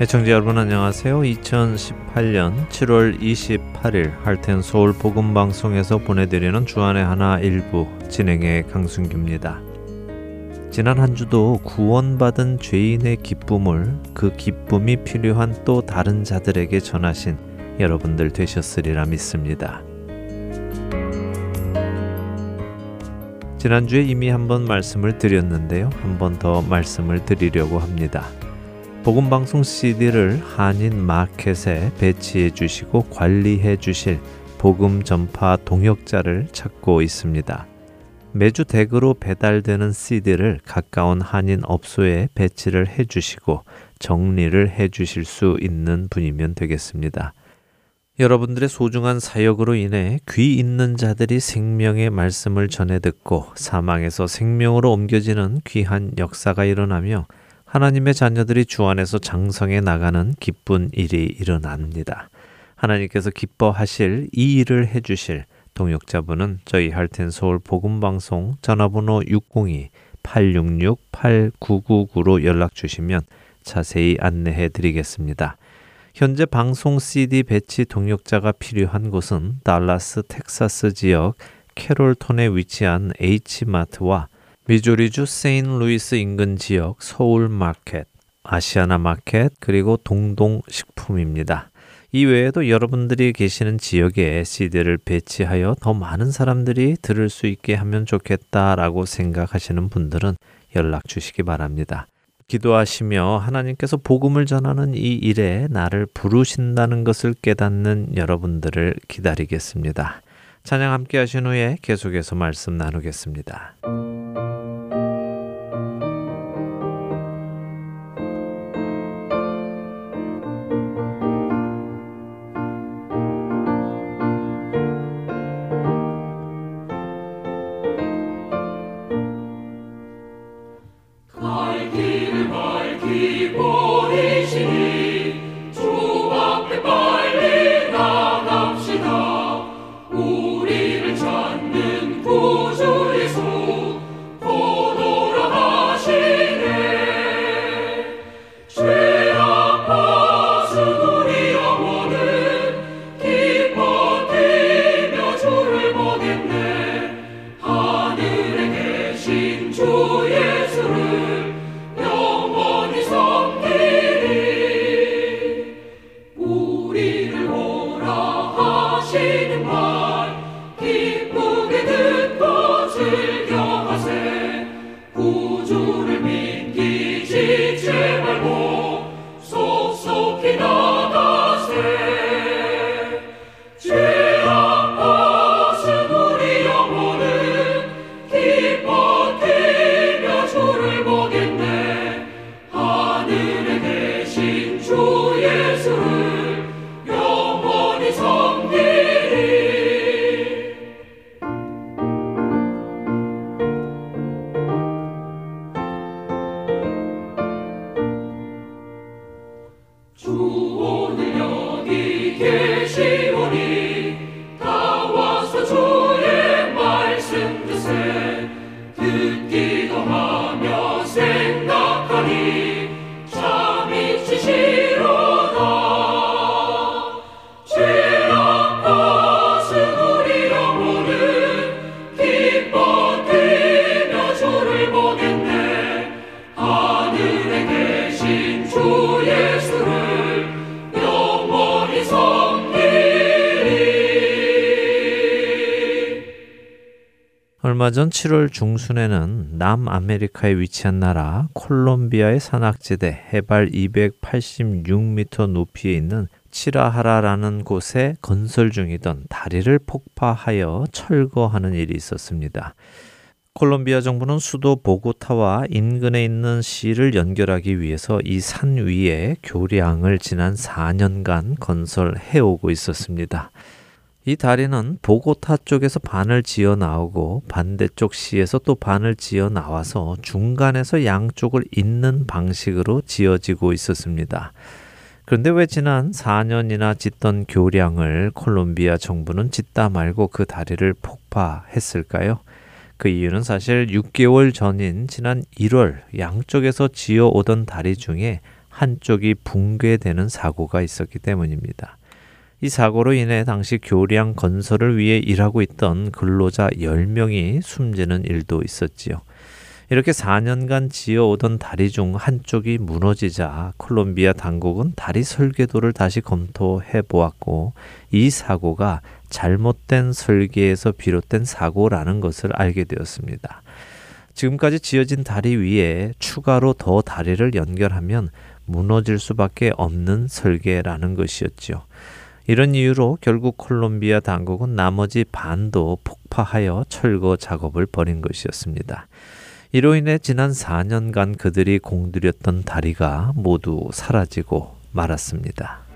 애청자 여러분 안녕하세요. 2018년 7월 28일 할텐 서울 복음 방송에서 보내드리는 주안의 하나 일부 진행의 강순규입니다. 지난 한 주도 구원받은 죄인의 기쁨을 그 기쁨이 필요한 또 다른 자들에게 전하신 여러분들 되셨으리라 믿습니다. 지난주에 이미 한번 말씀을 드렸는데요. 한 번 더 말씀을 드리려고 합니다. 복음방송 CD를 한인 마켓에 배치해 주시고 관리해 주실 복음 전파 동역자를 찾고 있습니다. 매주 댁으로 배달되는 CD를 가까운 한인 업소에 배치를 해 주시고 정리를 해 주실 수 있는 분이면 되겠습니다. 여러분들의 소중한 사역으로 인해 귀 있는 자들이 생명의 말씀을 전해 듣고 사망에서 생명으로 옮겨지는 귀한 역사가 일어나며 하나님의 자녀들이 주 안에서 장성해 나가는 기쁜 일이 일어납니다. 하나님께서 기뻐하실 이 일을 해주실 동역자분은 저희 할텐 서울 복음 방송 전화번호 602-866-8999로 연락 주시면 자세히 안내해 드리겠습니다. 현재 방송 CD 배치 동역자가 필요한 곳은 달라스 텍사스 지역 캐롤톤에 위치한 H마트와 미조리주 세인루이스 인근 지역 서울 마켓, 아시아나 마켓, 그리고 동동 식품입니다. 이 외에도 여러분들이 계시는 지역에 CD를 배치하여 더 많은 사람들이 들을 수 있게 하면 좋겠다라고 생각하시는 분들은 연락 주시기 바랍니다. 기도하시며 하나님께서 복음을 전하는 이 일에 나를 부르신다는 것을 깨닫는 여러분들을 기다리겠습니다. 찬양 함께 하신 후에 계속해서 말씀 나누겠습니다. tu. 전 7월 중순에는 남아메리카에 위치한 나라 콜롬비아의 산악지대 해발 286m 높이에 있는 치라하라라는 곳에 건설 중이던 다리를 폭파하여 철거하는 일이 있었습니다. 콜롬비아 정부는 수도 보고타와 인근에 있는 시를 연결하기 위해서 이 산 위에 교량을 지난 4년간 건설해 오고 있었습니다. 이 다리는 보고타 쪽에서 반을 지어 나오고 반대쪽 시에서 또 반을 지어 나와서 중간에서 양쪽을 잇는 방식으로 지어지고 있었습니다. 그런데 왜 지난 4년이나 짓던 교량을 콜롬비아 정부는 짓다 말고 그 다리를 폭파했을까요? 그 이유는 사실 6개월 전인 지난 1월 양쪽에서 지어 오던 다리 중에 한쪽이 붕괴되는 사고가 있었기 때문입니다. 이 사고로 인해 당시 교량 건설을 위해 일하고 있던 근로자 10명이 숨지는 일도 있었지요. 이렇게 4년간 지어오던 다리 중 한쪽이 무너지자 콜롬비아 당국은 다리 설계도를 다시 검토해 보았고 이 사고가 잘못된 설계에서 비롯된 사고라는 것을 알게 되었습니다. 지금까지 지어진 다리 위에 추가로 더 다리를 연결하면 무너질 수밖에 없는 설계라는 것이었지요. 이런 이유로 결국 콜롬비아 당국은 나머지 반도 폭파하여 철거 작업을 벌인 것이었습니다. 이로 인해 지난 4년간 그들이 공들였던 다리가 모두 사라지고 말았습니다.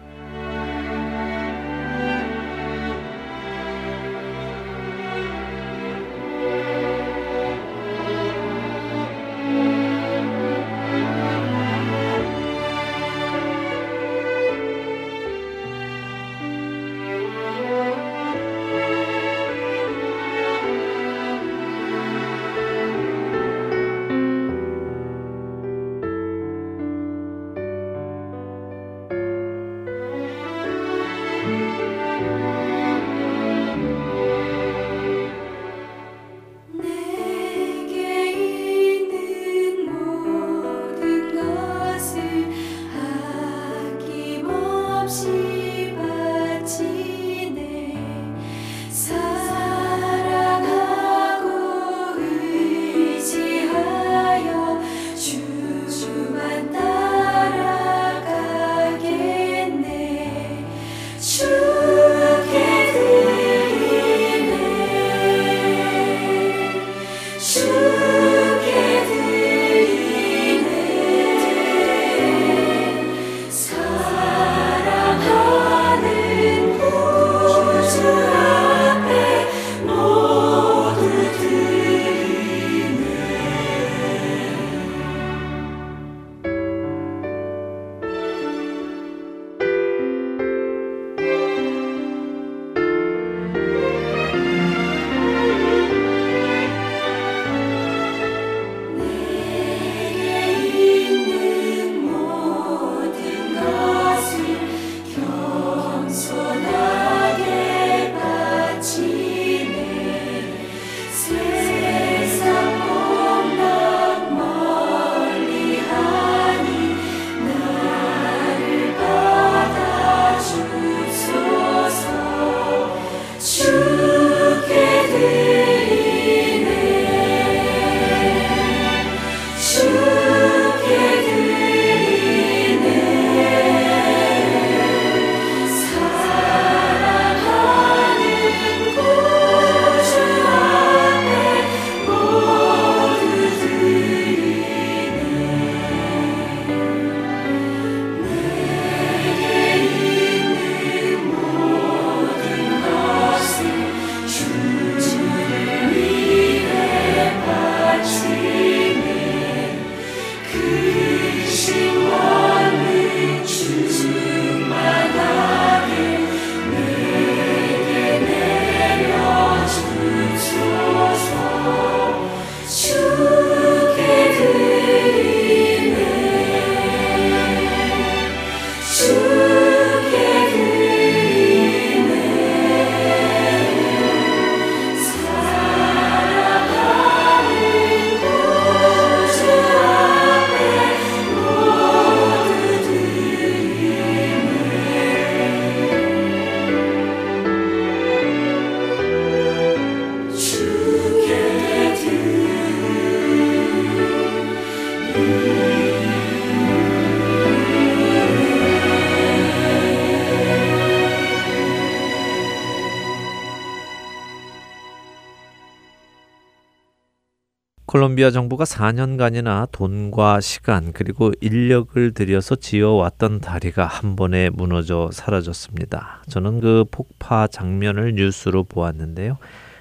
콜롬비아 정부가 4년간이나 돈과 시간 그리고 인력을 들여서 지어왔던 다리가 한 번에 무너져 사라졌습니다. 저는 그 폭파 장면을 뉴스로 보았는데요.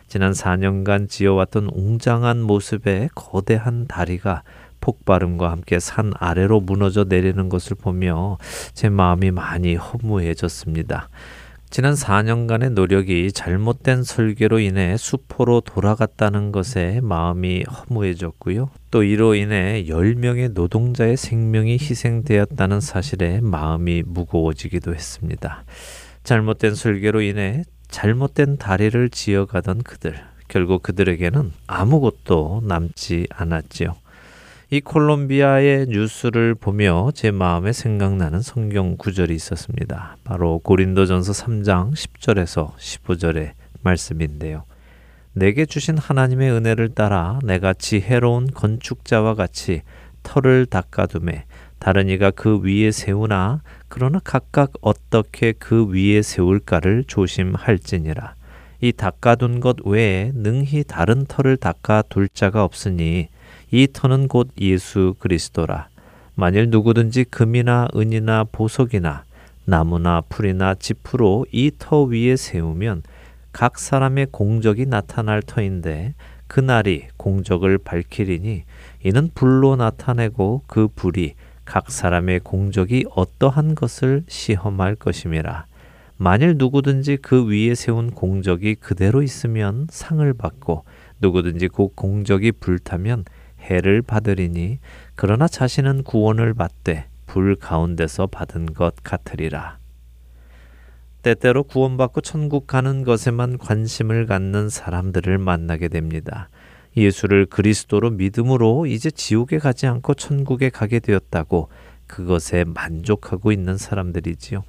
지난 4년간 지어왔던 웅장한 모습의 거대한 다리가 폭발음과 함께 산 아래로 무너져 내리는 것을 보며 제 마음이 많이 허무해졌습니다. 지난 4년간의 노력이 잘못된 설계로 인해 수포로 돌아갔다는 것에 마음이 허무해졌고요. 또 이로 인해 10명의 노동자의 생명이 희생되었다는 사실에 마음이 무거워지기도 했습니다. 잘못된 설계로 인해 잘못된 다리를 지어가던 그들, 결국 그들에게는 아무것도 남지 않았지요. 이 콜롬비아의 뉴스를 보며 제 마음에 생각나는 성경 구절이 있었습니다. 바로 고린도전서 3장 10절에서 15절의 말씀인데요. 내게 주신 하나님의 은혜를 따라 내가 지혜로운 건축자와 같이 터를 닦아둠에 다른 이가 그 위에 세우나 그러나 각각 어떻게 그 위에 세울까를 조심할지니라. 이 닦아둔 것 외에 능히 다른 터를 닦아둘 자가 없으니 이 터는 곧 예수 그리스도라. 만일 누구든지 금이나 은이나 보석이나 나무나 풀이나 지푸로 이 터 위에 세우면 각 사람의 공적이 나타날 터인데 그날이 공적을 밝히리니 이는 불로 나타내고 그 불이 각 사람의 공적이 어떠한 것을 시험할 것임이라. 만일 누구든지 그 위에 세운 공적이 그대로 있으면 상을 받고 누구든지 그 공적이 불타면 해를 받으리니 그러나 자신은 구원을 받되 불 가운데서 받은 것 같으리라. 때때로 구원받고 천국 가는 것에만 관심을 갖는 사람들을 만나게 됩니다. 예수를 그리스도로 믿음으로 이제 지옥에 가지 않고 천국에 가게 되었다고 그것에 만족하고 있는 사람들이지요.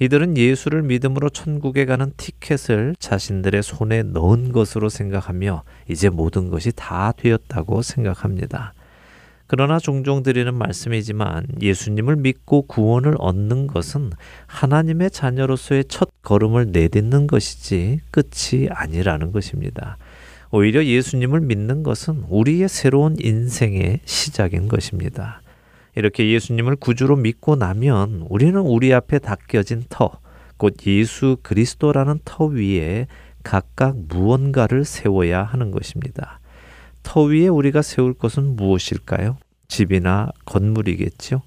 이들은 예수를 믿음으로 천국에 가는 티켓을 자신들의 손에 넣은 것으로 생각하며 이제 모든 것이 다 되었다고 생각합니다. 그러나 종종 드리는 말씀이지만 예수님을 믿고 구원을 얻는 것은 하나님의 자녀로서의 첫 걸음을 내딛는 것이지 끝이 아니라는 것입니다. 오히려 예수님을 믿는 것은 우리의 새로운 인생의 시작인 것입니다. 이렇게 예수님을 구주로 믿고 나면 우리는 우리 앞에 닦여진 터, 곧 예수 그리스도라는 터 위에 각각 무언가를 세워야 하는 것입니다. 터 위에 우리가 세울 것은 무엇일까요? 집이나 건물이겠죠.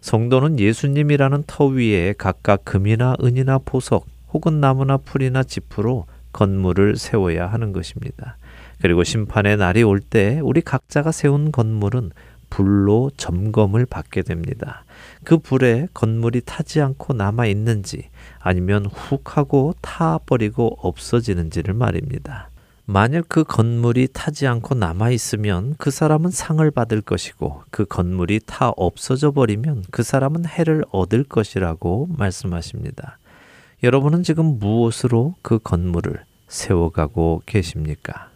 성도는 예수님이라는 터 위에 각각 금이나 은이나 보석 혹은 나무나 풀이나 지푸로 건물을 세워야 하는 것입니다. 그리고 심판의 날이 올 때 우리 각자가 세운 건물은 불로 점검을 받게 됩니다. 그 불에 건물이 타지 않고 남아 있는지 아니면 훅 하고 타버리고 없어지는지를 말입니다. 만일 그 건물이 타지 않고 남아 있으면 그 사람은 상을 받을 것이고 그 건물이 타 없어져 버리면 그 사람은 해를 얻을 것이라고 말씀하십니다. 여러분은 지금 무엇으로 그 건물을 세워가고 계십니까?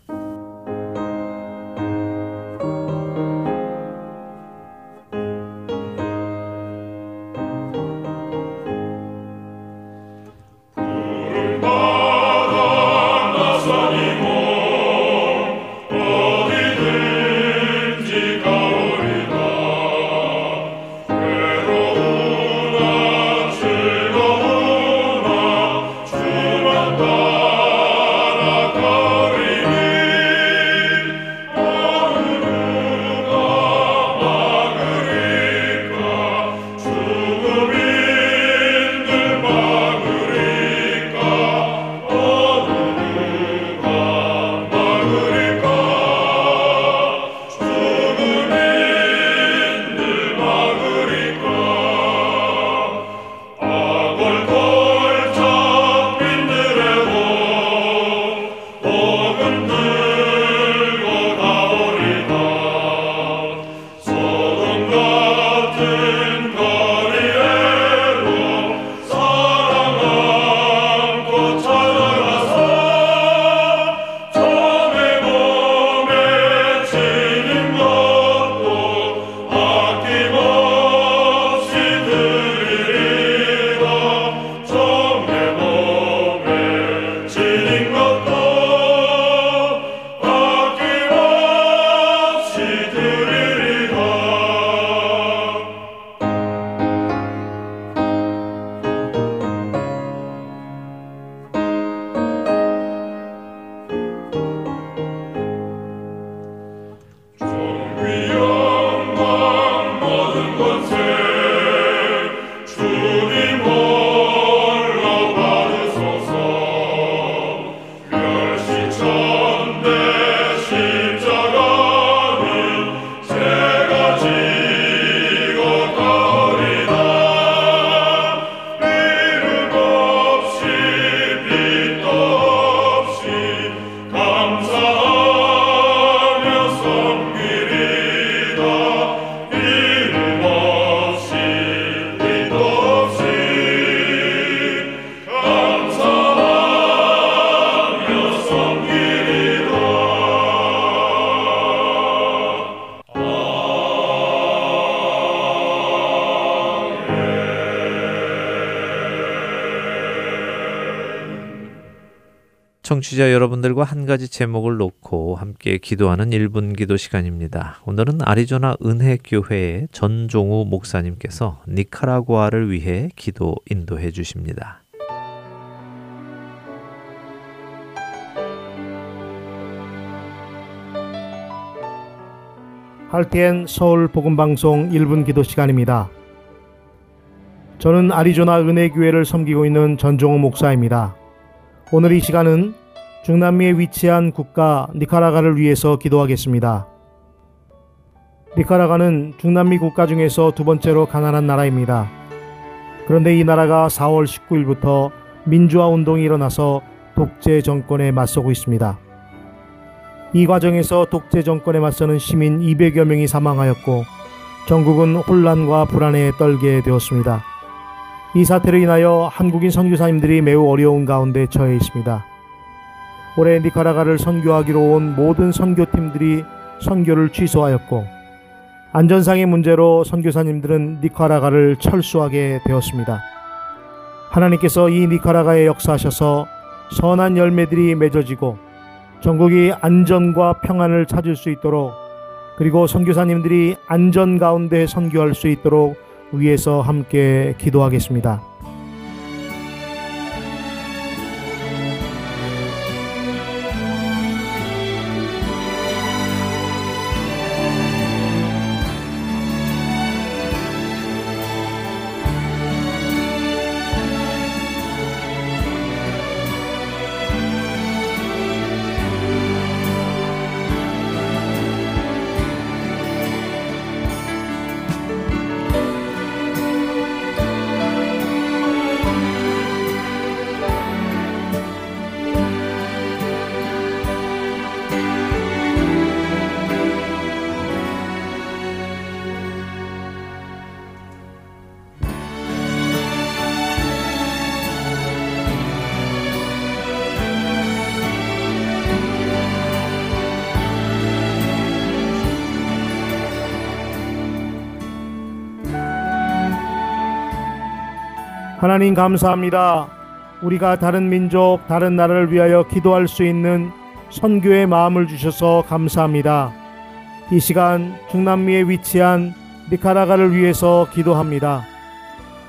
여러분들과 한 가지 제목을 놓고 함께 기도하는 1분 기도 시간입니다. 오늘은 아리조나 은혜교회의 전종우 목사님께서 니카라구아를 위해 기도 인도해 주십니다. 할텐 서울 복음방송 1분 기도 시간입니다. 저는 아리조나 은혜교회를 섬기고 있는 전종우 목사입니다. 오늘 이 시간은 중남미에 위치한 국가 니카라가를 위해서 기도하겠습니다. 니카라가는 중남미 국가 중에서 두 번째로 가난한 나라입니다. 그런데 이 나라가 4월 19일부터 민주화 운동이 일어나서 독재 정권에 맞서고 있습니다. 이 과정에서 독재 정권에 맞서는 시민 200여 명이 사망하였고 전국은 혼란과 불안에 떨게 되었습니다. 이 사태로 인하여 한국인 선교사님들이 매우 어려운 가운데 처해 있습니다. 올해 니카라가를 선교하기로 온 모든 선교팀들이 선교를 취소하였고 안전상의 문제로 선교사님들은 니카라가를 철수하게 되었습니다. 하나님께서 이 니카라가에 역사하셔서 선한 열매들이 맺어지고 전국이 안전과 평안을 찾을 수 있도록 그리고 선교사님들이 안전 가운데 선교할 수 있도록 위해서 함께 기도하겠습니다. 하나님 감사합니다. 우리가 다른 민족, 다른 나라를 위하여 기도할 수 있는 선교의 마음을 주셔서 감사합니다. 이 시간 중남미에 위치한 니카라가를 위해서 기도합니다.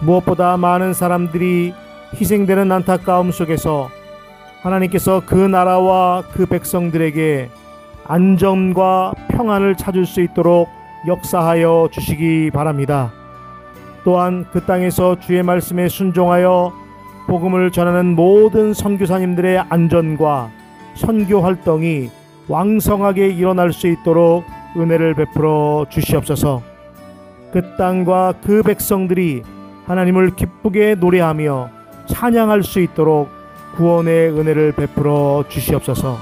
무엇보다 많은 사람들이 희생되는 안타까움 속에서 하나님께서 그 나라와 그 백성들에게 안정과 평안을 찾을 수 있도록 역사하여 주시기 바랍니다. 또한 그 땅에서 주의 말씀에 순종하여 복음을 전하는 모든 선교사님들의 안전과 선교 활동이 왕성하게 일어날 수 있도록 은혜를 베풀어 주시옵소서. 그 땅과 그 백성들이 하나님을 기쁘게 노래하며 찬양할 수 있도록 구원의 은혜를 베풀어 주시옵소서.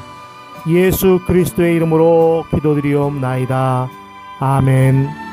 예수 그리스도의 이름으로 기도드리옵나이다. 아멘.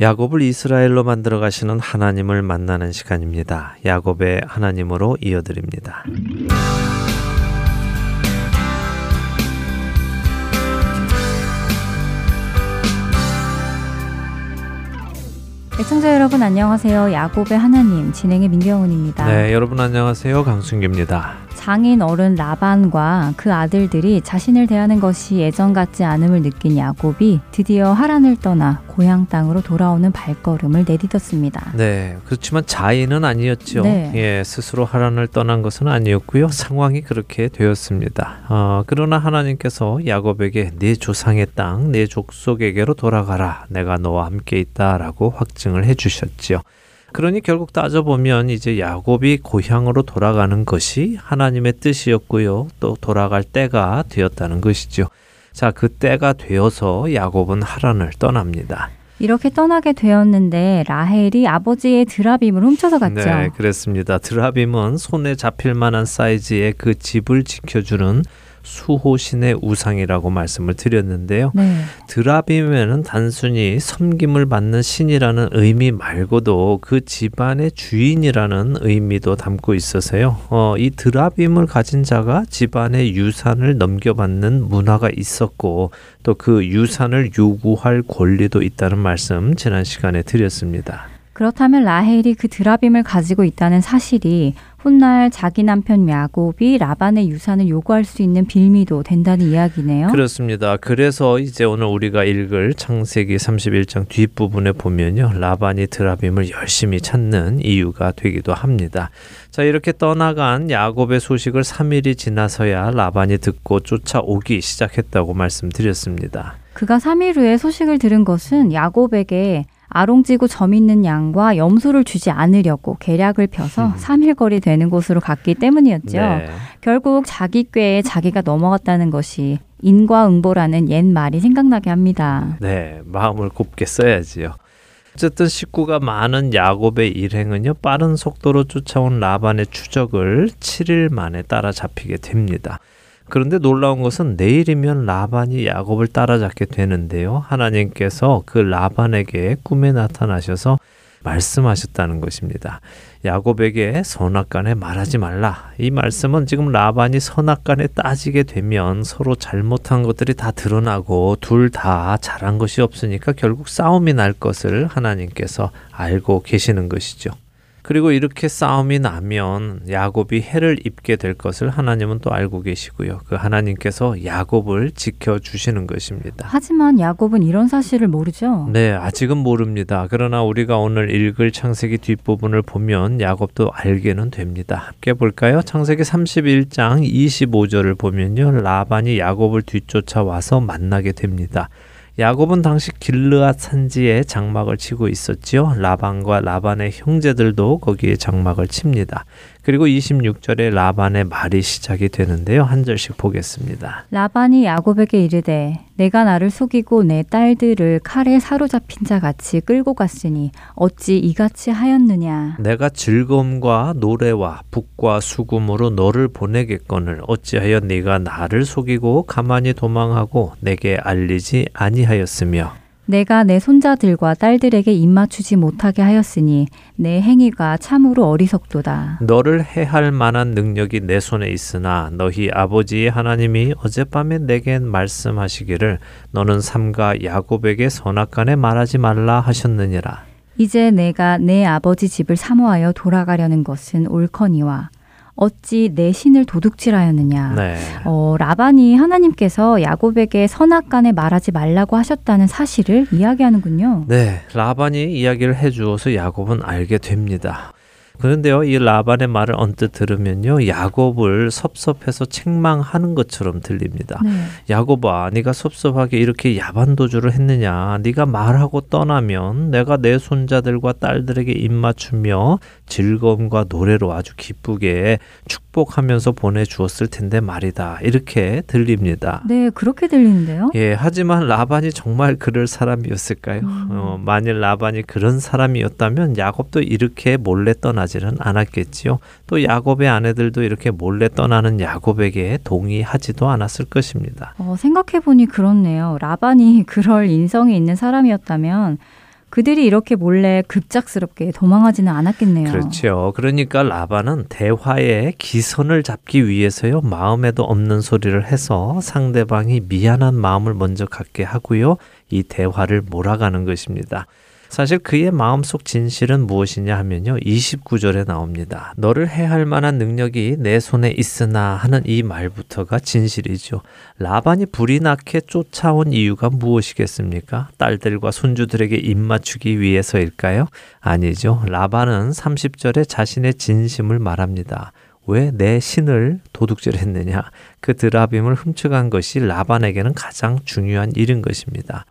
야곱을 이스라엘로 만들어 가시는 하나님을 만나는 시간입니다. 야곱의 하나님으로 이어드립니다. 애청자 여러분 안녕하세요. 야곱의 하나님 진행의 민경훈입니다. 네, 여러분 안녕하세요. 강순규입니다. 장인 어른 라반과 그 아들들이 자신을 대하는 것이 예전 같지 않음을 느낀 야곱이 드디어 하란을 떠나 고향 땅으로 돌아오는 발걸음을 내딛었습니다. 네, 그렇지만 자인은 아니었죠. 네. 예, 스스로 하란을 떠난 것은 아니었고요. 상황이 그렇게 되었습니다. 어, 그러나 하나님께서 야곱에게 네 조상의 땅, 네 족속에게로 돌아가라. 내가 너와 함께 있다라고 확증을 해주셨지요. 그러니 결국 따져보면 이제 야곱이 고향으로 돌아가는 것이 하나님의 뜻이었고요. 또 돌아갈 때가 되었다는 것이죠. 자, 그 때가 되어서 야곱은 하란을 떠납니다. 이렇게 떠나게 되었는데 라헬이 아버지의 드라빔을 훔쳐서 갔죠. 네, 그렇습니다. 드라빔은 손에 잡힐 만한 사이즈의 그 집을 지켜주는 수호신의 우상이라고 말씀을 드렸는데요. 네. 드라빔에는 단순히 섬김을 받는 신이라는 의미 말고도 그 집안의 주인이라는 의미도 담고 있어서요. 어, 이 드라빔을 가진 자가 집안의 유산을 넘겨받는 문화가 있었고 또 그 유산을 요구할 권리도 있다는 말씀 지난 시간에 드렸습니다. 그렇다면 라헬이 그 드라빔을 가지고 있다는 사실이 훗날 자기 남편 야곱이 라반의 유산을 요구할 수 있는 빌미도 된다는 이야기네요. 그렇습니다. 그래서 이제 오늘 우리가 읽을 창세기 31장 뒷부분에 보면요. 라반이 드라빔을 열심히 찾는 이유가 되기도 합니다. 자, 이렇게 떠나간 야곱의 소식을 3일이 지나서야 라반이 듣고 쫓아오기 시작했다고 말씀드렸습니다. 그가 3일 후에 소식을 들은 것은 야곱에게 아롱지고 점 있는 양과 염소를 주지 않으려고 계략을 펴서 3일 거리 되는 곳으로 갔기 때문이었죠. 네. 결국 자기 꾀에 자기가 넘어갔다는 것이 인과응보라는 옛 말이 생각나게 합니다. 네, 마음을 곱게 써야지요. 어쨌든 식구가 많은 야곱의 일행은요 빠른 속도로 쫓아온 라반의 추적을 7일 만에 따라잡히게 됩니다. 그런데 놀라운 것은 내일이면 라반이 야곱을 따라잡게 되는데요. 하나님께서 그 라반에게 꿈에 나타나셔서 말씀하셨다는 것입니다. 야곱에게 선악간에 말하지 말라. 이 말씀은 지금 라반이 선악간에 따지게 되면 서로 잘못한 것들이 다 드러나고 둘 다 잘한 것이 없으니까 결국 싸움이 날 것을 하나님께서 알고 계시는 것이죠. 그리고 이렇게 싸움이 나면 야곱이 해를 입게 될 것을 하나님은 또 알고 계시고요. 그 하나님께서 야곱을 지켜 주시는 것입니다. 하지만 야곱은 이런 사실을 모르죠. 네, 아직은 모릅니다. 그러나 우리가 오늘 읽을 창세기 뒷부분을 보면 야곱도 알게는 됩니다. 함께 볼까요? 창세기 31장 25절을 보면요. 라반이 야곱을 뒤쫓아 와서 만나게 됩니다. 야곱은 당시 길르앗 산지에 장막을 치고 있었지요. 라반과 라반의 형제들도 거기에 장막을 칩니다. 그리고 26절에 라반의 말이 시작이 되는데요. 한 절씩 보겠습니다. 라반이 야곱에게 이르되 내가 나를 속이고 내 딸들을 칼에 사로잡힌 자 같이 끌고 갔으니 어찌 이같이 하였느냐 내가 즐거움과 노래와 북과 수금으로 너를 보내겠거늘 어찌하여 네가 나를 속이고 가만히 도망하고 내게 알리지 아니하였으며 내가 내 손자들과 딸들에게 입맞추지 못하게 하였으니 내 행위가 참으로 어리석도다. 너를 해할 만한 능력이 내 손에 있으나 너희 아버지의 하나님이 어젯밤에 내게 말씀하시기를 너는 삼가 야곱에게 선악간에 말하지 말라 하셨느니라. 이제 내가 내 아버지 집을 사모하여 돌아가려는 것은 옳거니와 어찌 내 신을 도둑질하였느냐. 네. 어, 라반이 하나님께서 야곱에게 선악간에 말하지 말라고 하셨다는 사실을 이야기하는군요. 네, 라반이 이야기를 해주어서 야곱은 알게 됩니다. 그런데요, 이 라반의 말을 언뜻 들으면요, 야곱을 섭섭해서 책망하는 것처럼 들립니다. 네. 야곱아, 네가 섭섭하게 이렇게 야반도주를 했느냐? 네가 말하고 떠나면 내가 내 손자들과 딸들에게 입맞추며 즐거움과 노래로 아주 기쁘게 축복하면서 보내주었을 텐데 말이다. 이렇게 들립니다. 네, 그렇게 들리는데요. 예, 하지만 라반이 정말 그럴 사람이었을까요? 어, 만일 라반이 그런 사람이었다면 야곱도 이렇게 몰래 떠나지는 않았겠지요. 또 야곱의 아내들도 이렇게 몰래 떠나는 야곱에게 동의하지도 않았을 것입니다. 어, 생각해보니 그렇네요. 라반이 그럴 인성이 있는 사람이었다면 그들이 이렇게 몰래 급작스럽게 도망하지는 않았겠네요. 그렇죠. 그러니까 라반은 대화에 기선을 잡기 위해서요. 마음에도 없는 소리를 해서 상대방이 미안한 마음을 먼저 갖게 하고요. 이 대화를 몰아가는 것입니다. 사실 그의 마음속 진실은 무엇이냐 하면요. 29절에 나옵니다. 너를 해할 만한 능력이 내 손에 있으나 하는 이 말부터가 진실이죠. 라반이 불이 나게 쫓아온 이유가 무엇이겠습니까? 딸들과 손주들에게 입맞추기 위해서일까요? 아니죠. 라반은 30절에 자신의 진심을 말합니다. 왜내 신을 도둑질했느냐? 그 드라빔을 훔쳐간 것이 라반에게는 가장 중요한 일인 것입니다.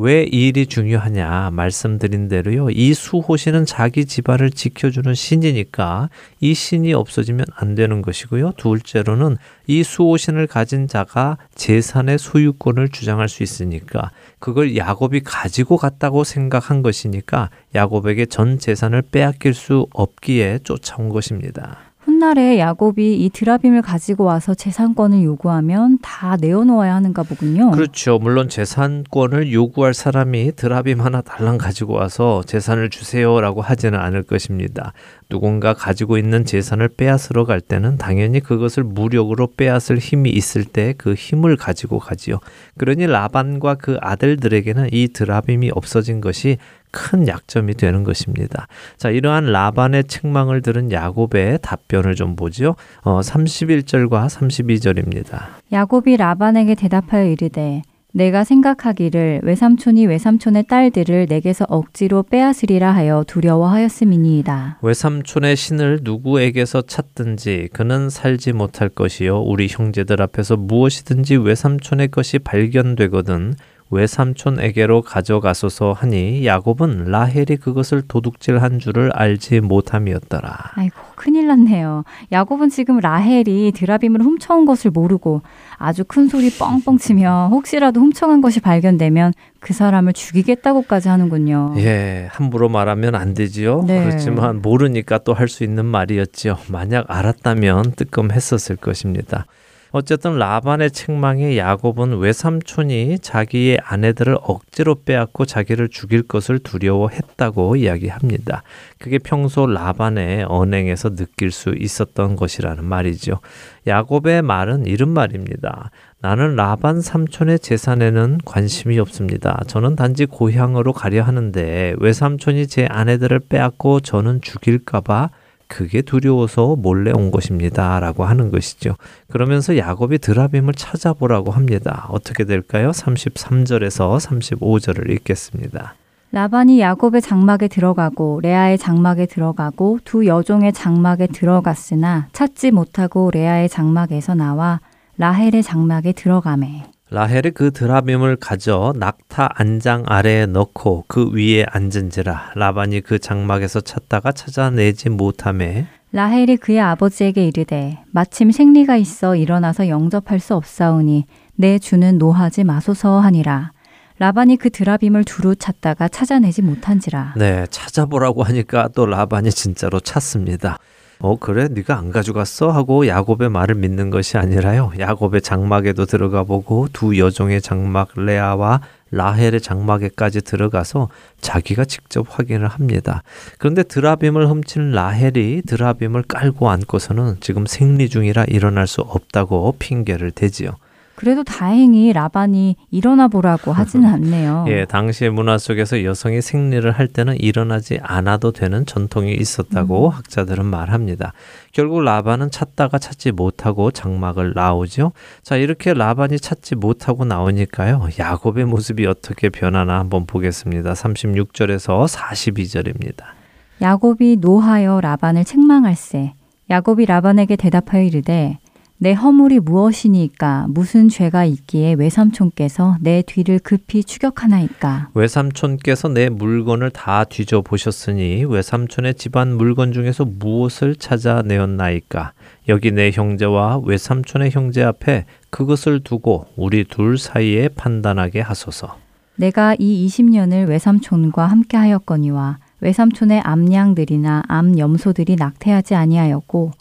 왜 이 일이 중요하냐 말씀드린 대로요. 이 수호신은 자기 집안을 지켜주는 신이니까 이 신이 없어지면 안 되는 것이고요. 둘째로는 이 수호신을 가진 자가 재산의 소유권을 주장할 수 있으니까 그걸 야곱이 가지고 갔다고 생각한 것이니까 야곱에게 전 재산을 빼앗길 수 없기에 쫓아온 것입니다. 훗날에 야곱이 이 드라빔을 가지고 와서 재산권을 요구하면 다 내어놓아야 하는가 보군요. 그렇죠. 물론 재산권을 요구할 사람이 드라빔 하나 달랑 가지고 와서 재산을 주세요라고 하지는 않을 것입니다. 누군가 가지고 있는 재산을 빼앗으러 갈 때는 당연히 그것을 무력으로 빼앗을 힘이 있을 때 그 힘을 가지고 가지요. 그러니 라반과 그 아들들에게는 이 드라빔이 없어진 것이 큰 약점이 되는 것입니다. 자, 이러한 라반의 책망을 들은 야곱의 답변을 좀 보죠. 어, 31절과 32절입니다. 야곱이 라반에게 대답하여 이르되 내가 생각하기를 외삼촌이 외삼촌의 딸들을 내게서 억지로 빼앗으리라 하여 두려워하였음이니이다. 외삼촌의 신을 누구에게서 찾든지 그는 살지 못할 것이요 우리 형제들 앞에서 무엇이든지 외삼촌의 것이 발견되거든 외삼촌에게로 가져가소서 하니 야곱은 라헬이 그것을 도둑질한 줄을 알지 못함이었더라. 아이고 큰일 났네요. 야곱은 지금 라헬이 드라빔을 훔쳐온 것을 모르고 아주 큰 소리 뻥뻥 치며 혹시라도 훔쳐간 것이 발견되면 그 사람을 죽이겠다고까지 하는군요. 예, 함부로 말하면 안 되지요. 네. 그렇지만 모르니까 또 할 수 있는 말이었지요. 만약 알았다면 뜨끔했었을 것입니다. 어쨌든 라반의 책망에 야곱은 외삼촌이 자기의 아내들을 억지로 빼앗고 자기를 죽일 것을 두려워했다고 이야기합니다. 그게 평소 라반의 언행에서 느낄 수 있었던 것이라는 말이죠. 야곱의 말은 이런 말입니다. 나는 라반 삼촌의 재산에는 관심이 없습니다. 저는 단지 고향으로 가려 하는데 외삼촌이 제 아내들을 빼앗고 저는 죽일까봐 그게 두려워서 몰래 온 것입니다. 라고 하는 것이죠. 그러면서 야곱이 드라빔을 찾아보라고 합니다. 어떻게 될까요? 33절에서 35절을 읽겠습니다. 라반이 야곱의 장막에 들어가고 레아의 장막에 들어가고 두 여종의 장막에 들어갔으나 찾지 못하고 레아의 장막에서 나와 라헬의 장막에 들어가매. 라헬이 그 드라빔을 가져 낙타 안장 아래에 넣고 그 위에 앉은지라 라반이 그 장막에서 찾다가 찾아내지 못함에 라헬이 그의 아버지에게 이르되 마침 생리가 있어 일어나서 영접할 수 없사오니 내 주는 노하지 마소서 하니라. 라반이 그 드라빔을 두루 찾다가 찾아내지 못한지라. 네, 찾아보라고 하니까 또 라반이 진짜로 찾습니다. 어 그래 네가 안 가져갔어 하고 야곱의 말을 믿는 것이 아니라요 야곱의 장막에도 들어가 보고 두 여종의 장막 레아와 라헬의 장막에까지 들어가서 자기가 직접 확인을 합니다. 그런데 드라빔을 훔친 라헬이 드라빔을 깔고 앉고서는 지금 생리 중이라 일어날 수 없다고 핑계를 대지요. 그래도 다행히 라반이 일어나 보라고 하지는 않네요. 예, 당시의 문화 속에서 여성이 생리를 할 때는 일어나지 않아도 되는 전통이 있었다고 음. 학자들은 말합니다. 결국 라반은 찾다가 찾지 못하고 장막을 나오죠. 자, 이렇게 라반이 찾지 못하고 나오니까요. 야곱의 모습이 어떻게 변하나 한번 보겠습니다. 36절에서 42절입니다. 야곱이 노하여 라반을 책망할세. 야곱이 라반에게 대답하여 이르되 내 허물이 무엇이니까? 무슨 죄가 있기에 외삼촌께서 내 뒤를 급히 추격하나이까? 외삼촌께서 내 물건을 다 뒤져 보셨으니 외삼촌의 집안 물건 중에서 무엇을 찾아내었나이까? 여기 내 형제와 외삼촌의 형제 앞에 그것을 두고 우리 둘 사이에 판단하게 하소서. 내가 이 20년을 외삼촌과 함께 하였거니와 외삼촌의 암양들이나 암염소들이 낙태하지 아니하였고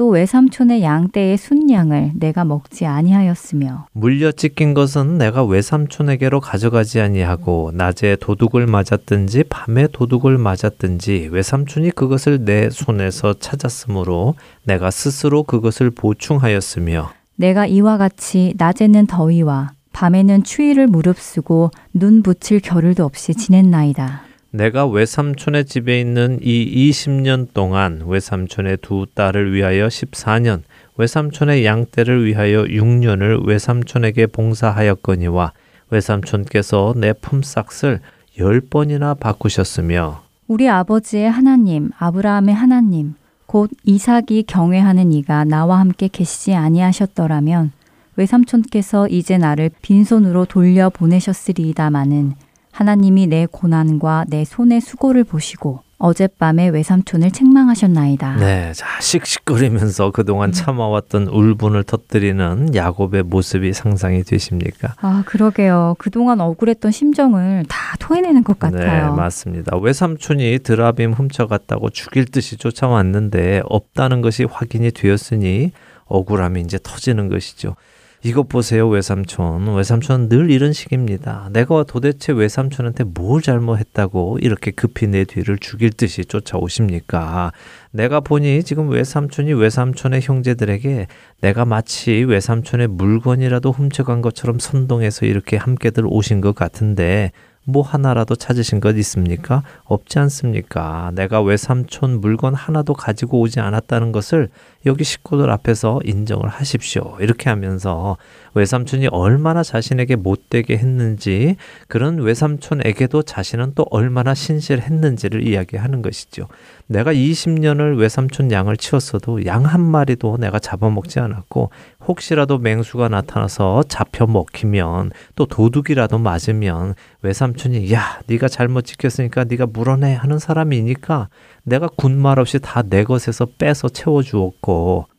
또 외삼촌의 양떼의 순양을 내가 먹지 아니하였으며 물려 찢긴 것은 내가 외삼촌에게로 가져가지 아니하고 낮에 도둑을 맞았든지 밤에 도둑을 맞았든지 외삼촌이 그것을 내 손에서 찾았으므로 내가 스스로 그것을 보충하였으며 내가 이와 같이 낮에는 더위와 밤에는 추위를 무릅쓰고 눈 붙일 겨를도 없이 지냈나이다. 내가 외삼촌의 집에 있는 이 20년 동안 외삼촌의 두 딸을 위하여 14년, 외삼촌의 양떼를 위하여 6년을 외삼촌에게 봉사하였거니와 외삼촌께서 내 품삯을 열 번이나 바꾸셨으며 우리 아버지의 하나님 아브라함의 하나님 곧 이삭이 경외하는 이가 나와 함께 계시지 아니하셨더라면 외삼촌께서 이제 나를 빈손으로 돌려 보내셨으리이다마는 하나님이 내 고난과 내 손의 수고를 보시고 어젯밤에 외삼촌을 책망하셨나이다. 네, 자 씩씩거리면서 그동안 참아왔던 울분을 터뜨리는 야곱의 모습이 상상이 되십니까? 아, 그러게요. 그동안 억울했던 심정을 다 토해내는 것 같아요. 네, 맞습니다. 외삼촌이 드라빔 훔쳐갔다고 죽일 듯이 쫓아왔는데 없다는 것이 확인이 되었으니 억울함이 이제 터지는 것이죠. 이것 보세요, 외삼촌. 외삼촌은 늘 이런 식입니다. 내가 도대체 외삼촌한테 뭘 잘못했다고 이렇게 급히 내 뒤를 죽일 듯이 쫓아오십니까? 내가 보니 지금 외삼촌이 외삼촌의 형제들에게 내가 마치 외삼촌의 물건이라도 훔쳐간 것처럼 선동해서 이렇게 함께들 오신 것 같은데 뭐 하나라도 찾으신 것 있습니까? 없지 않습니까? 내가 외삼촌 물건 하나도 가지고 오지 않았다는 것을 여기 식구들 앞에서 인정을 하십시오. 이렇게 하면서 외삼촌이 얼마나 자신에게 못되게 했는지 그런 외삼촌에게도 자신은 또 얼마나 신실했는지를 이야기하는 것이죠. 내가 20년을 외삼촌 양을 치웠어도 양 한 마리도 내가 잡아먹지 않았고 혹시라도 맹수가 나타나서 잡혀 먹히면 또 도둑이라도 맞으면 외삼촌이 야 네가 잘못 지켰으니까 네가 물어내 하는 사람이니까 내가 군말 없이 다 내 것에서 빼서 채워주었고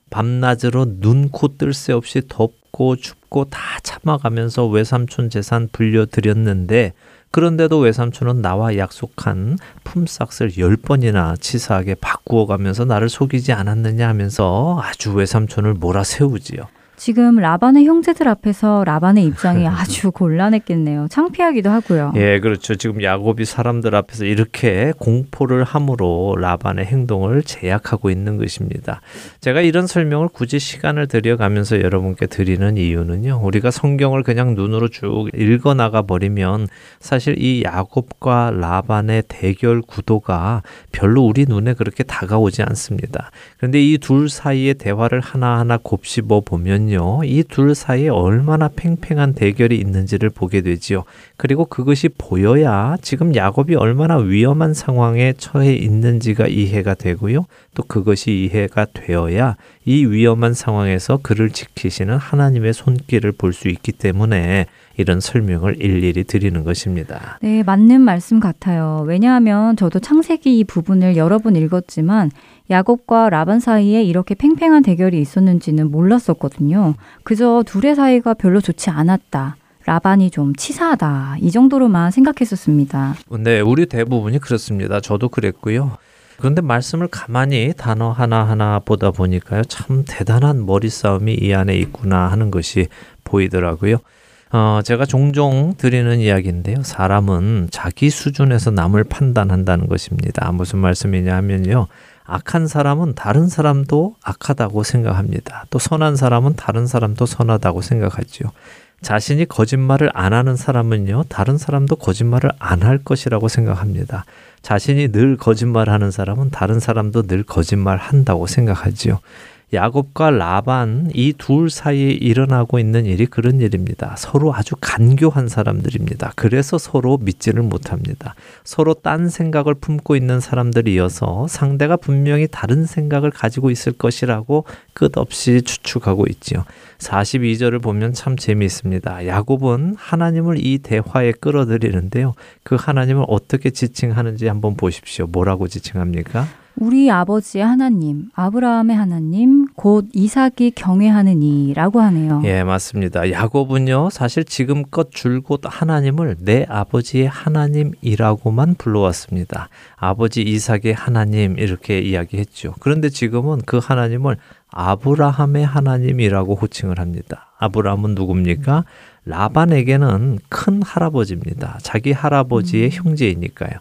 밤낮으로 눈코 뜰 새 없이 덥고 춥고 다 참아가면서 외삼촌 재산 불려드렸는데 그런데도 외삼촌은 나와 약속한 품삯을 열 번이나 치사하게 바꾸어 가면서 나를 속이지 않았느냐 하면서 아주 외삼촌을 몰아세우지요. 지금 라반의 형제들 앞에서 라반의 입장이 아주 곤란했겠네요. 창피하기도 하고요. 예, 그렇죠. 지금 야곱이 사람들 앞에서 이렇게 공포를 함으로 라반의 행동을 제약하고 있는 것입니다. 제가 이런 설명을 굳이 시간을 들여가면서 여러분께 드리는 이유는요. 우리가 성경을 그냥 눈으로 쭉 읽어 나가 버리면 사실 이 야곱과 라반의 대결 구도가 별로 우리 눈에 그렇게 다가오지 않습니다. 그런데 이 둘 사이의 대화를 하나하나 곱씹어 보면 요. 이 둘 사이에 얼마나 팽팽한 대결이 있는지를 보게 되지요. 그리고 그것이 보여야 지금 야곱이 얼마나 위험한 상황에 처해 있는지가 이해가 되고요. 또 그것이 이해가 되어야 이 위험한 상황에서 그를 지키시는 하나님의 손길을 볼 수 있기 때문에 이런 설명을 일일이 드리는 것입니다. 네, 맞는 말씀 같아요. 왜냐하면 저도 창세기 이 부분을 여러 번 읽었지만 야곱과 라반 사이에 이렇게 팽팽한 대결이 있었는지는 몰랐었거든요. 그저 둘의 사이가 별로 좋지 않았다. 라반이 좀 치사하다. 이 정도로만 생각했었습니다. 네, 우리 대부분이 그렇습니다. 저도 그랬고요. 그런데 말씀을 가만히 단어 하나하나 보다 보니까요. 참 대단한 머리 싸움이 이 안에 있구나 하는 것이 보이더라고요. 어, 제가 종종 드리는 이야기인데요. 사람은 자기 수준에서 남을 판단한다는 것입니다. 무슨 말씀이냐 하면요. 악한 사람은 다른 사람도 악하다고 생각합니다. 또 선한 사람은 다른 사람도 선하다고 생각하죠. 자신이 거짓말을 안 하는 사람은요, 다른 사람도 거짓말을 안 할 것이라고 생각합니다. 자신이 늘 거짓말하는 사람은 다른 사람도 늘 거짓말 한다고 생각하지요. 야곱과 라반 이 둘 사이에 일어나고 있는 일이 그런 일입니다. 서로 아주 간교한 사람들입니다. 그래서 서로 믿지를 못합니다. 서로 딴 생각을 품고 있는 사람들이어서 상대가 분명히 다른 생각을 가지고 있을 것이라고 끝없이 추측하고 있지요. 42절을 보면 참 재미있습니다. 야곱은 하나님을 이 대화에 끌어들이는데요. 그 하나님을 어떻게 지칭하는지 한번 보십시오. 뭐라고 지칭합니까? 우리 아버지의 하나님, 아브라함의 하나님, 곧 이삭이 경외하는 이라고 하네요. 예, 맞습니다. 야곱은요, 사실 지금껏 줄곧 하나님을 내 아버지의 하나님이라고만 불러왔습니다. 아버지 이삭의 하나님 이렇게 이야기했죠. 그런데 지금은 그 하나님을 아브라함의 하나님이라고 호칭을 합니다. 아브라함은 누굽니까? 라반에게는 큰 할아버지입니다. 자기 할아버지의 음. 형제이니까요.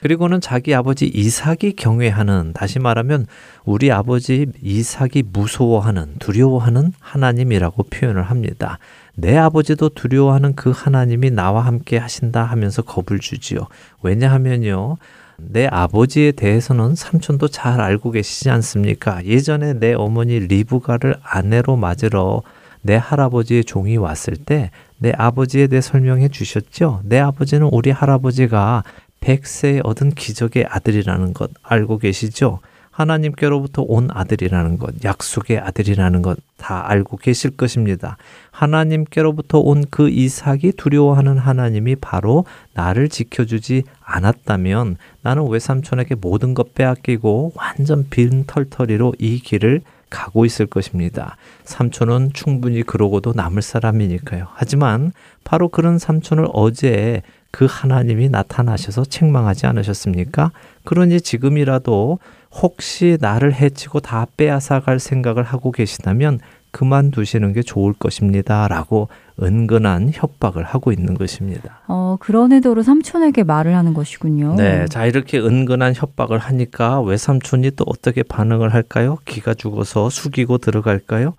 그리고는 자기 아버지 이삭이 경외하는 다시 말하면 우리 아버지 이삭이 무서워하는 두려워하는 하나님이라고 표현을 합니다. 내 아버지도 두려워하는 그 하나님이 나와 함께 하신다 하면서 겁을 주지요. 왜냐하면요. 내 아버지에 대해서는 삼촌도 잘 알고 계시지 않습니까? 예전에 내 어머니 리브가를 아내로 맞으러 내 할아버지의 종이 왔을 때 내 아버지에 대해 설명해 주셨죠? 내 아버지는 우리 할아버지가 백세에 얻은 기적의 아들이라는 것 알고 계시죠? 하나님께로부터 온 아들이라는 것, 약속의 아들이라는 것 다 알고 계실 것입니다. 하나님께로부터 온 그 이삭이 두려워하는 하나님이 바로 나를 지켜주지 않았다면 나는 외삼촌에게 모든 것 빼앗기고 완전 빈털터리로 이 길을 가고 있을 것입니다. 삼촌은 충분히 그러고도 남을 사람이니까요. 하지만 바로 그런 삼촌을 어제 그 하나님이 나타나셔서 책망하지 않으셨습니까? 그러니 지금이라도 혹시 나를 해치고 다 빼앗아 갈 생각을 하고 계시다면 그만두시는 게 좋을 것입니다. 라고 은근한 협박을 하고 있는 것입니다. 어, 그런 의도로 삼촌에게 말을 하는 것이군요. 네. 자, 이렇게 은근한 협박을 하니까 외삼촌이 또 어떻게 반응을 할까요? 기가 죽어서 숙이고 들어갈까요?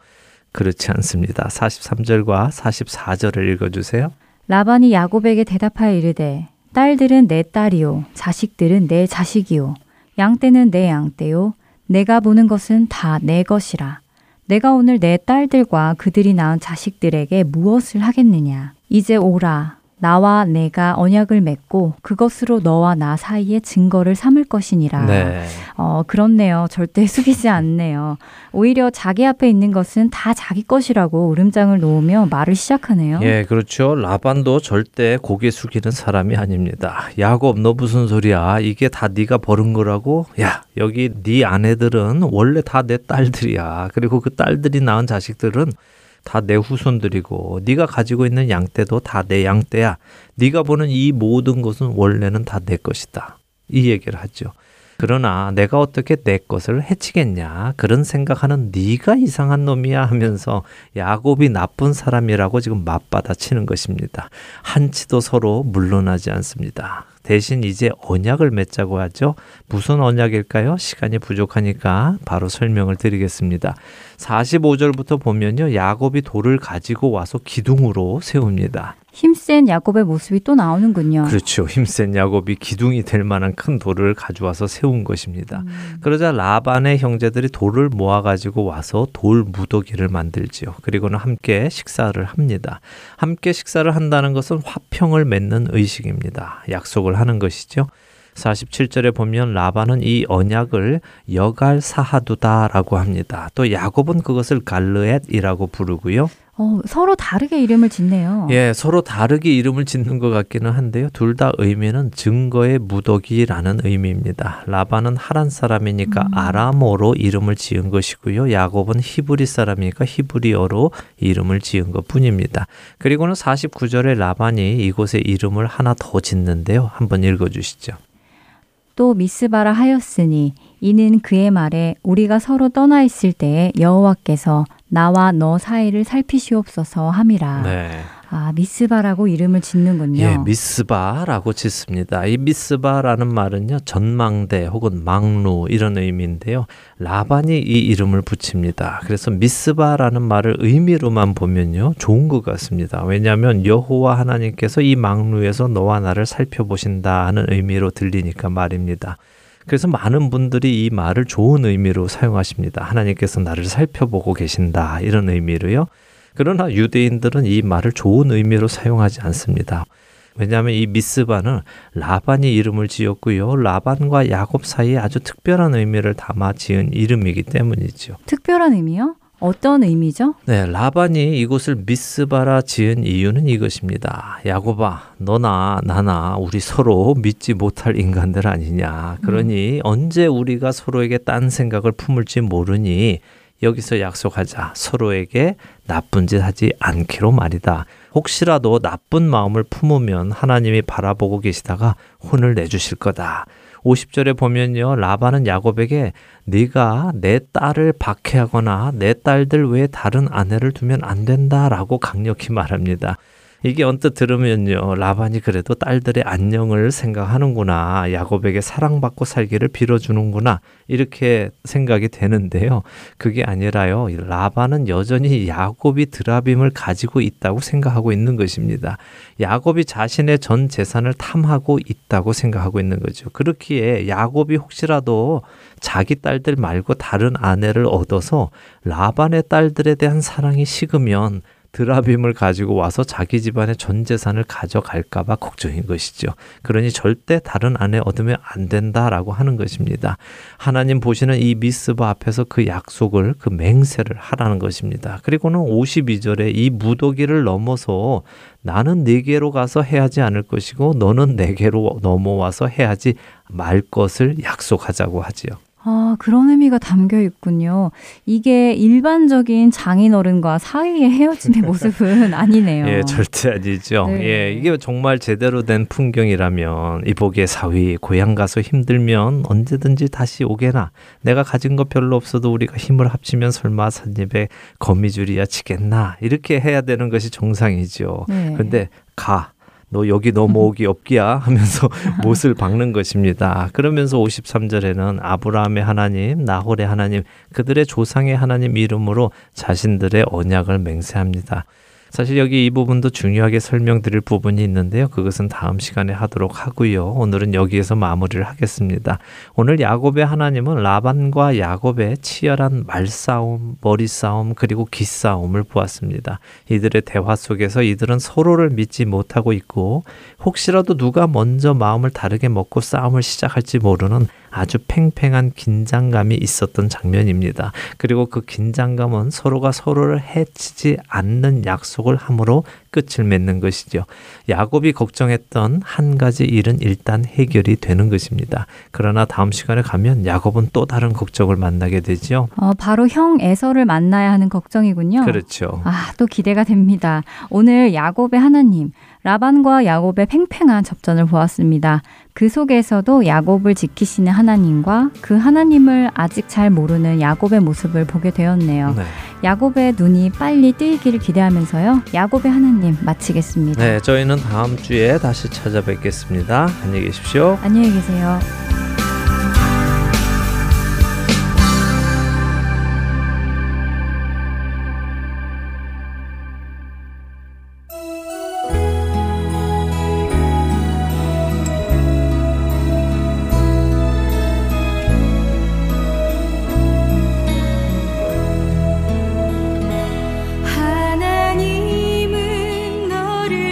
그렇지 않습니다. 43절과 44절을 읽어주세요. 라반이 야곱에게 대답하여 이르되 딸들은 내 딸이요 자식들은 내 자식이요 양떼는 내 양떼요 내가 보는 것은 다 내 것이라. 내가 오늘 내 딸들과 그들이 낳은 자식들에게 무엇을 하겠느냐? 이제 오라 나와 내가 언약을 맺고 그것으로 너와 나 사이에 증거를 삼을 것이니라. 네. 어, 그렇네요. 절대 숙이지 않네요. 오히려 자기 앞에 있는 것은 다 자기 것이라고 으름장을 놓으며 말을 시작하네요. 예, 그렇죠. 라반도 절대 고개 숙이는 사람이 아닙니다. 야곱, 너 무슨 소리야? 이게 다 네가 버는 거라고? 야, 여기 네 아내들은 원래 다 내 딸들이야. 그리고 그 딸들이 낳은 자식들은 다 내 후손들이고 네가 가지고 있는 양떼도 다 내 양떼야. 네가 보는 이 모든 것은 원래는 다 내 것이다. 이 얘기를 하죠. 그러나 내가 어떻게 내 것을 해치겠냐 그런 생각하는 네가 이상한 놈이야 하면서 야곱이 나쁜 사람이라고 지금 맞받아치는 것입니다. 한치도 서로 물러나지 않습니다. 대신 이제 언약을 맺자고 하죠. 무슨 언약일까요? 시간이 부족하니까 바로 설명을 드리겠습니다. 45절부터 보면요. 야곱이 돌을 가지고 와서 기둥으로 세웁니다. 힘센 야곱의 모습이 또 나오는군요. 그렇죠. 힘센 야곱이 기둥이 될 만한 큰 돌을 가져와서 세운 것입니다. 그러자 라반의 형제들이 돌을 모아 가지고 와서 돌 무더기를 만들지요. 그리고는 함께 식사를 합니다. 함께 식사를 한다는 것은 화평을 맺는 의식입니다. 약속을 하는 것이죠. 47절에 보면 라반은 이 언약을 여갈 사하두다라고 합니다. 또 야곱은 그것을 갈르엣이라고 부르고요. 어, 서로 다르게 이름을 짓네요. 예, 서로 다르게 이름을 짓는 것 같기는 한데요. 둘 다 의미는 증거의 무더기라는 의미입니다. 라반은 하란 사람이니까 음. 아람어로 이름을 지은 것이고요. 야곱은 히브리 사람이니까 히브리어로 이름을 지은 것 뿐입니다. 그리고는 49절에 라반이 이곳에 이름을 하나 더 짓는데요. 한번 읽어 주시죠. 또 미스바라 하였으니 이는 그의 말에 우리가 서로 떠나 있을 때에 여호와께서 나와 너 사이를 살피시옵소서 함이라. 네. 아 미스바라고 이름을 짓는군요. 예, 미스바라고 짓습니다. 이 미스바라는 말은요, 전망대 혹은 망루 이런 의미인데요. 라반이 이 이름을 붙입니다. 그래서 미스바라는 말을 의미로만 보면요, 좋은 것 같습니다. 왜냐하면 여호와 하나님께서 이 망루에서 너와 나를 살펴보신다 하는 의미로 들리니까 말입니다. 그래서 많은 분들이 이 말을 좋은 의미로 사용하십니다. 하나님께서 나를 살펴보고 계신다 이런 의미로요. 그러나 유대인들은 이 말을 좋은 의미로 사용하지 않습니다. 왜냐하면 이 미스바는 라반이 이름을 지었고요. 라반과 야곱 사이에 아주 특별한 의미를 담아 지은 이름이기 때문이죠. 특별한 의미요? 어떤 의미죠? 네, 라반이 이곳을 미스바라 지은 이유는 이것입니다. 야곱아, 너나 나나 우리 서로 믿지 못할 인간들 아니냐. 그러니 언제 우리가 서로에게 딴 생각을 품을지 모르니 여기서 약속하자. 서로에게 나쁜 짓 하지 않기로 말이다. 혹시라도 나쁜 마음을 품으면 하나님이 바라보고 계시다가 혼을 내주실 거다. 50절에 보면요. 라반은 야곱에게 네가 내 딸을 박해하거나 내 딸들 외에 다른 아내를 두면 안 된다라고 강력히 말합니다. 이게 언뜻 들으면요. 라반이 그래도 딸들의 안녕을 생각하는구나. 야곱에게 사랑받고 살기를 빌어주는구나. 이렇게 생각이 되는데요. 그게 아니라요. 라반은 여전히 야곱이 드라빔을 가지고 있다고 생각하고 있는 것입니다. 야곱이 자신의 전 재산을 탐하고 있다고 생각하고 있는 거죠. 그렇기에 야곱이 혹시라도 자기 딸들 말고 다른 아내를 얻어서 라반의 딸들에 대한 사랑이 식으면 드라빔을 가지고 와서 자기 집안의 전 재산을 가져갈까봐 걱정인 것이죠. 그러니 절대 다른 아내 얻으면 안 된다라고 하는 것입니다. 하나님 보시는 이 미스바 앞에서 그 약속을 그 맹세를 하라는 것입니다. 그리고는 52절에 이 무더기를 넘어서 나는 네게로 가서 해하지 않을 것이고 너는 내게로 넘어와서 해하지 말 것을 약속하자고 하지요. 아, 그런 의미가 담겨 있군요. 이게 일반적인 장인어른과 사위의 헤어짐의 모습은 아니네요. 예, 절대 아니죠. 네. 예, 이게 정말 제대로 된 풍경이라면 이복의 사위 고향 가서 힘들면 언제든지 다시 오게나 내가 가진 것 별로 없어도 우리가 힘을 합치면 설마 산입에 거미줄이야 치겠나 이렇게 해야 되는 것이 정상이죠. 네. 근데 가. 너 여기 넘어오기 없기야 하면서 못을 박는 것입니다. 그러면서 53절에는 아브라함의 하나님, 나홀의 하나님, 그들의 조상의 하나님 이름으로 자신들의 언약을 맹세합니다. 사실 여기 이 부분도 중요하게 설명드릴 부분이 있는데요. 그것은 다음 시간에 하도록 하고요. 오늘은 여기에서 마무리를 하겠습니다. 오늘 야곱의 하나님은 라반과 야곱의 치열한 말싸움, 머리싸움, 그리고 기싸움을 보았습니다. 이들의 대화 속에서 이들은 서로를 믿지 못하고 있고 혹시라도 누가 먼저 마음을 다르게 먹고 싸움을 시작할지 모르는 아주 팽팽한 긴장감이 있었던 장면입니다. 그리고 그 긴장감은 서로가 서로를 해치지 않는 약속을 함으로 끝을 맺는 것이죠. 야곱이 걱정했던 한 가지 일은 일단 해결이 되는 것입니다. 그러나 다음 시간에 가면 야곱은 또 다른 걱정을 만나게 되죠. 어, 바로 형 에서를 만나야 하는 걱정이군요. 그렇죠. 아, 또 기대가 됩니다. 오늘 야곱의 하나님, 라반과 야곱의 팽팽한 접전을 보았습니다. 그 속에서도 야곱을 지키시는 하나님과 그 하나님을 아직 잘 모르는 야곱의 모습을 보게 되었네요. 네. 야곱의 눈이 빨리 뜨이기를 기대하면서요. 야곱의 하나님 마치겠습니다. 네, 저희는 다음 주에 다시 찾아뵙겠습니다. 안녕히 계십시오. 안녕히 계세요.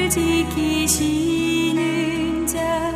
지키시는 자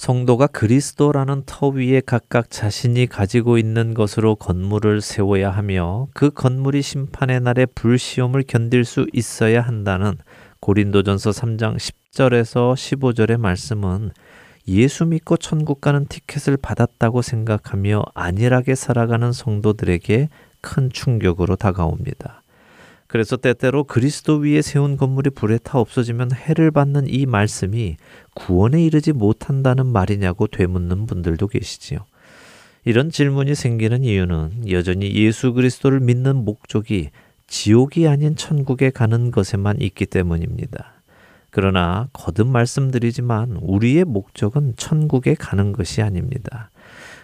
성도가 그리스도라는 터 위에 각각 자신이 가지고 있는 것으로 건물을 세워야 하며 그 건물이 심판의 날에 불시험을 견딜 수 있어야 한다는 고린도전서 3장 10절에서 15절의 말씀은 예수 믿고 천국 가는 티켓을 받았다고 생각하며 안일하게 살아가는 성도들에게 큰 충격으로 다가옵니다. 그래서 때때로 그리스도 위에 세운 건물이 불에 타 없어지면 해를 받는 이 말씀이 구원에 이르지 못한다는 말이냐고 되묻는 분들도 계시지요. 이런 질문이 생기는 이유는 여전히 예수 그리스도를 믿는 목적이 지옥이 아닌 천국에 가는 것에만 있기 때문입니다. 그러나 거듭 말씀드리지만 우리의 목적은 천국에 가는 것이 아닙니다.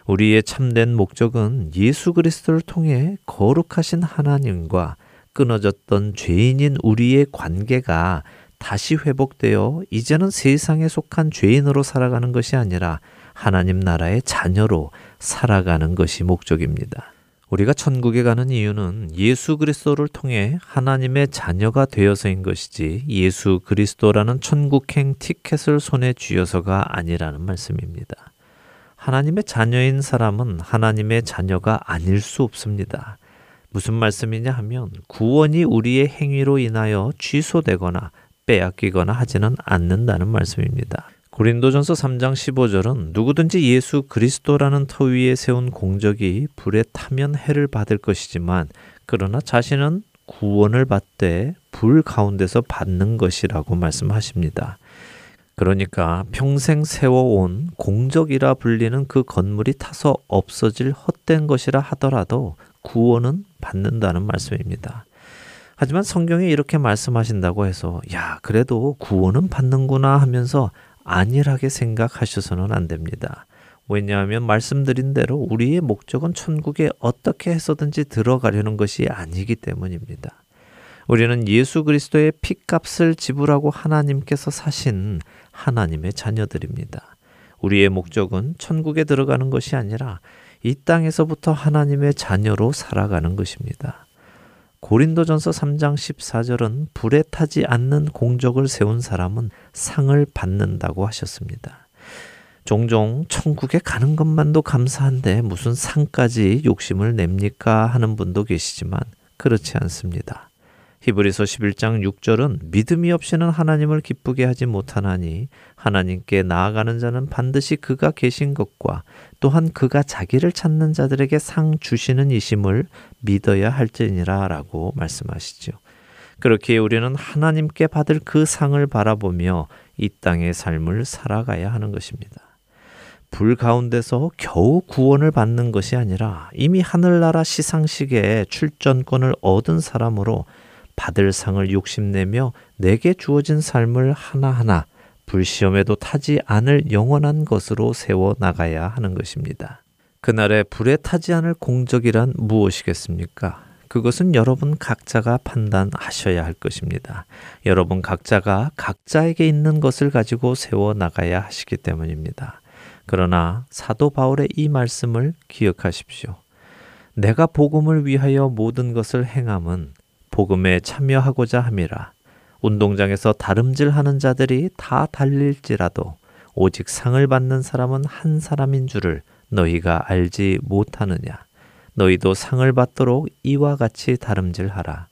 우리의 참된 목적은 예수 그리스도를 통해 거룩하신 하나님과 끊어졌던 죄인인 우리의 관계가 다시 회복되어 이제는 세상에 속한 죄인으로 살아가는 것이 아니라 하나님 나라의 자녀로 살아가는 것이 목적입니다. 우리가 천국에 가는 이유는 예수 그리스도를 통해 하나님의 자녀가 되어서인 것이지 예수 그리스도라는 천국행 티켓을 손에 쥐어서가 아니라는 말씀입니다. 하나님의 자녀인 사람은 하나님의 자녀가 아닐 수 없습니다. 무슨 말씀이냐 하면 구원이 우리의 행위로 인하여 취소되거나 빼앗기거나 하지는 않는다는 말씀입니다. 고린도전서 3장 15절은 누구든지 예수 그리스도라는 터 위에 세운 공적이 불에 타면 해를 받을 것이지만 그러나 자신은 구원을 받되 불 가운데서 받는 것이라고 말씀하십니다. 그러니까 평생 세워온 공적이라 불리는 그 건물이 타서 없어질 헛된 것이라 하더라도 구원은 받는다는 말씀입니다. 하지만 성경에 이렇게 말씀하신다고 해서 야 그래도 구원은 받는구나 하면서 안일하게 생각하셔서는 안 됩니다. 왜냐하면 말씀드린 대로 우리의 목적은 천국에 어떻게 해서든지 들어가려는 것이 아니기 때문입니다. 우리는 예수 그리스도의 피값을 지불하고 하나님께서 사신 하나님의 자녀들입니다. 우리의 목적은 천국에 들어가는 것이 아니라 이 땅에서부터 하나님의 자녀로 살아가는 것입니다. 고린도전서 3장 14절은 불에 타지 않는 공적을 세운 사람은 상을 받는다고 하셨습니다. 종종 천국에 가는 것만도 감사한데 무슨 상까지 욕심을 냅니까 하는 분도 계시지만 그렇지 않습니다. 히브리서 11장 6절은 믿음이 없이는 하나님을 기쁘게 하지 못하나니 하나님께 나아가는 자는 반드시 그가 계신 것과 또한 그가 자기를 찾는 자들에게 상 주시는 이심을 믿어야 할지니라라고 말씀하시죠. 그렇게 우리는 하나님께 받을 그 상을 바라보며 이 땅의 삶을 살아가야 하는 것입니다. 불 가운데서 겨우 구원을 받는 것이 아니라 이미 하늘나라 시상식에 출전권을 얻은 사람으로 받을 상을 욕심내며 내게 주어진 삶을 하나하나 불시험에도 타지 않을 영원한 것으로 세워 나가야 하는 것입니다. 그날에 불에 타지 않을 공적이란 무엇이겠습니까? 그것은 여러분 각자가 판단하셔야 할 것입니다. 여러분 각자가 각자에게 있는 것을 가지고 세워 나가야 하시기 때문입니다. 그러나 사도 바울의 이 말씀을 기억하십시오. 내가 복음을 위하여 모든 것을 행함은 복음에 참여하고자 함이라. 운동장에서 다름질하는 자들이 다 달릴지라도 오직 상을 받는 사람은 한 사람인 줄을 너희가 알지 못하느냐. 너희도 상을 받도록 이와 같이 다름질하라.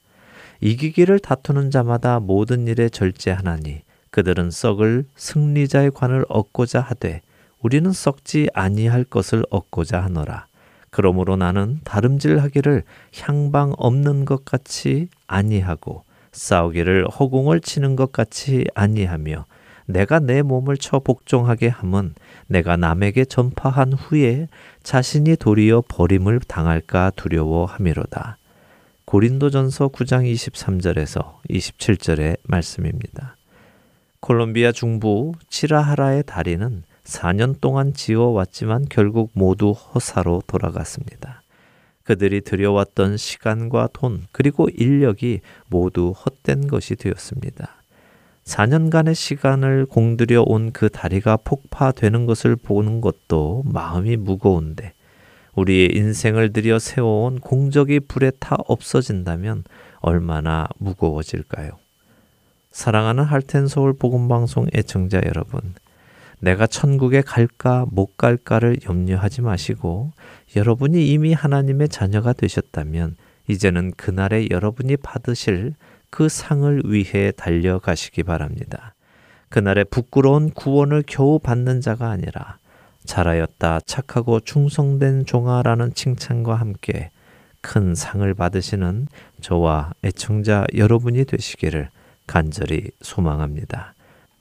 이기기를 다투는 자마다 모든 일에 절제하나니 그들은 썩을 승리자의 관을 얻고자 하되 우리는 썩지 아니할 것을 얻고자 하노라. 그러므로 나는 다름질하기를 향방 없는 것 같이 아니하고 싸우기를 허공을 치는 것 같이 아니하며 내가 내 몸을 쳐 복종하게 함은 내가 남에게 전파한 후에 자신이 도리어 버림을 당할까 두려워함이로다. 고린도전서 9장 23절에서 27절의 말씀입니다. 콜롬비아 중부 치라하라의 다리는 4년 동안 지어왔지만 결국 모두 허사로 돌아갔습니다. 그들이 들여왔던 시간과 돈, 그리고 인력이 모두 헛된 것이 되었습니다. 4년간의 시간을 공들여 온 그 다리가 폭파되는 것을 보는 것도 마음이 무거운데, 우리의 인생을 들여 세워온 공적이 불에 타 없어진다면 얼마나 무거워질까요? 사랑하는 할텐 서울 복음 방송 애청자 여러분, 내가 천국에 갈까 못 갈까를 염려하지 마시고 여러분이 이미 하나님의 자녀가 되셨다면 이제는 그날에 여러분이 받으실 그 상을 위해 달려가시기 바랍니다. 그날에 부끄러운 구원을 겨우 받는 자가 아니라 잘하였다 착하고 충성된 종아라는 칭찬과 함께 큰 상을 받으시는 저와 애청자 여러분이 되시기를 간절히 소망합니다.